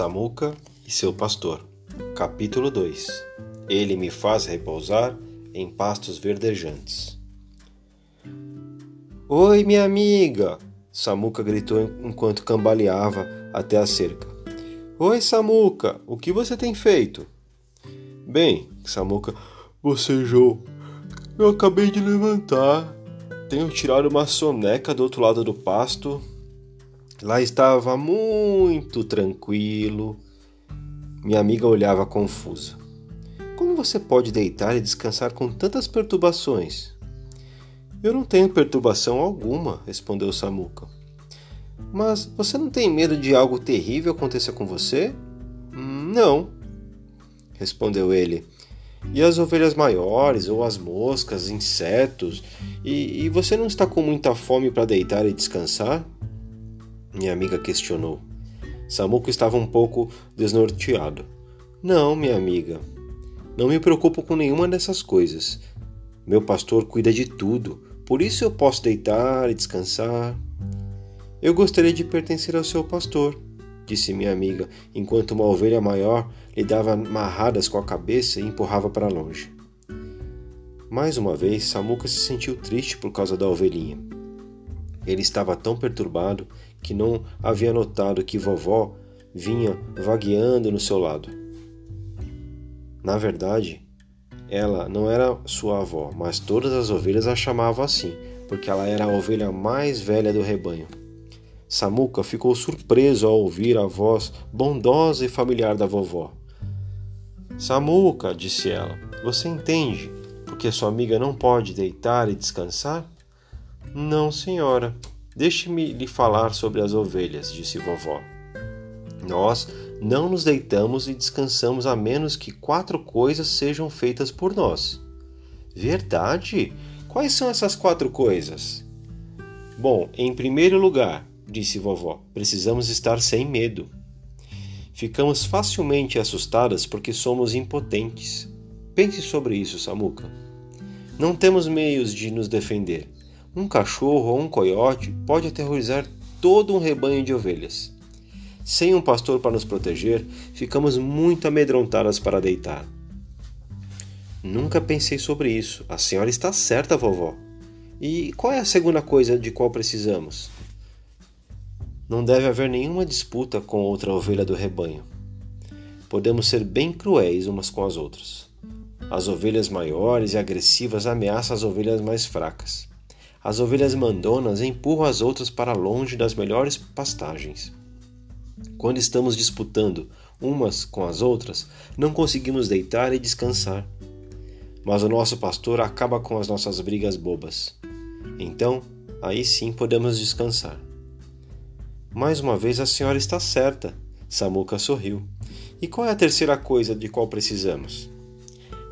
Samuca e seu pastor. Capítulo 2 Ele me faz repousar em pastos verdejantes. Oi, minha amiga! Samuca gritou enquanto cambaleava até a cerca. Oi, Samuca, o que você tem feito? Bem, Samuca bocejou. Eu acabei de levantar. Tenho tirado uma soneca do outro lado do pasto Lá estava muito tranquilo. Minha amiga olhava confusa. Como você pode deitar e descansar com tantas perturbações? Eu não tenho perturbação alguma, respondeu Samuca. Mas você não tem medo de algo terrível acontecer com você? Não, respondeu ele. E as ovelhas maiores, ou as moscas, insetos? E, e você não está com muita fome para deitar e descansar? Minha amiga questionou. Samuco estava um pouco desnorteado. Não, minha amiga. Não me preocupo com nenhuma dessas coisas. Meu pastor cuida de tudo, por isso eu posso deitar e descansar. Eu gostaria de pertencer ao seu pastor, disse minha amiga, enquanto uma ovelha maior lhe dava marradas com a cabeça e empurrava para longe. Mais uma vez, Samuca se sentiu triste por causa da ovelhinha. Ele estava tão perturbado que não havia notado que vovó vinha vagueando no seu lado. Na verdade, ela não era sua avó, mas todas as ovelhas a chamavam assim, porque ela era a ovelha mais velha do rebanho. Samuca ficou surpreso ao ouvir a voz bondosa e familiar da vovó. Samuca, disse ela, você entende porque sua amiga não pode deitar e descansar? Não, senhora, Deixe-me lhe falar sobre as ovelhas, disse vovó. Nós não nos deitamos e descansamos a menos que quatro coisas sejam feitas por nós. Verdade? Quais são essas quatro coisas? Bom, em primeiro lugar, disse vovó, precisamos estar sem medo. Ficamos facilmente assustadas porque somos impotentes. Pense sobre isso, Samuca. Não temos meios de nos defender. Um cachorro ou um coiote pode aterrorizar todo um rebanho de ovelhas. Sem um pastor para nos proteger, ficamos muito amedrontadas para deitar. Nunca pensei sobre isso. A senhora está certa, vovó. E qual é a segunda coisa de qual precisamos? Não deve haver nenhuma disputa com outra ovelha do rebanho. Podemos ser bem cruéis umas com as outras. As ovelhas maiores e agressivas ameaçam as ovelhas mais fracas. As ovelhas mandonas empurram as outras para longe das melhores pastagens. Quando estamos disputando umas com as outras, não conseguimos deitar e descansar. Mas o nosso pastor acaba com as nossas brigas bobas. Então, aí sim podemos descansar. Mais uma vez a senhora está certa. Samuca sorriu. E qual é a terceira coisa de qual precisamos?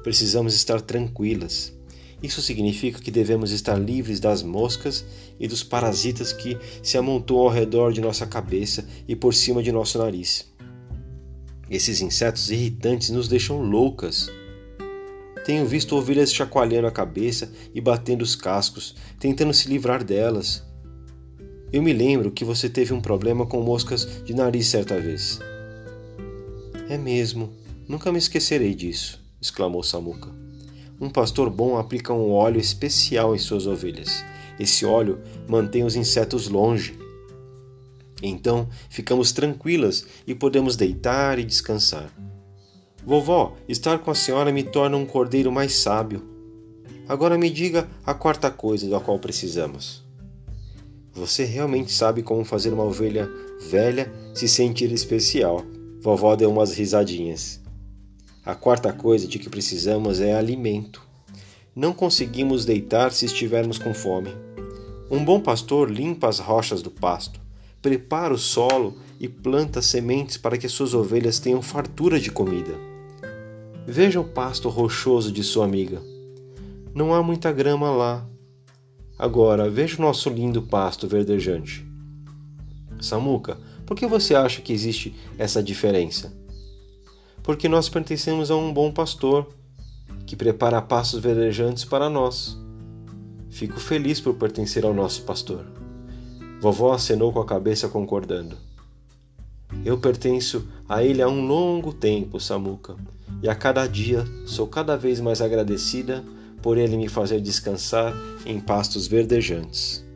Precisamos estar tranquilas. Isso significa que devemos estar livres das moscas e dos parasitas que se amontoam ao redor de nossa cabeça e por cima de nosso nariz. Esses insetos irritantes nos deixam loucas. Tenho visto ovelhas chacoalhando a cabeça e batendo os cascos, tentando se livrar delas. Eu me lembro que você teve um problema com moscas de nariz certa vez. É mesmo, nunca me esquecerei disso, exclamou Samuca. Um pastor bom aplica um óleo especial em suas ovelhas. Esse óleo mantém os insetos longe. Então ficamos tranquilas e podemos deitar e descansar. Vovó, estar com a senhora me torna um cordeiro mais sábio. Agora me diga a quarta coisa da qual precisamos. Você realmente sabe como fazer uma ovelha velha se sentir especial. Vovó deu umas risadinhas. A quarta coisa de que precisamos é alimento. Não conseguimos deitar se estivermos com fome. Um bom pastor limpa as rochas do pasto, prepara o solo e planta sementes para que suas ovelhas tenham fartura de comida. Veja o pasto rochoso de sua amiga. Não há muita grama lá. Agora, veja o nosso lindo pasto verdejante. Samuca, por que você acha que existe essa diferença? Porque nós pertencemos a um bom pastor que prepara pastos verdejantes para nós. Fico feliz por pertencer ao nosso pastor. Vovó acenou com a cabeça concordando. Eu pertenço a ele há um longo tempo, Samuca, e a cada dia sou cada vez mais agradecida por ele me fazer descansar em pastos verdejantes.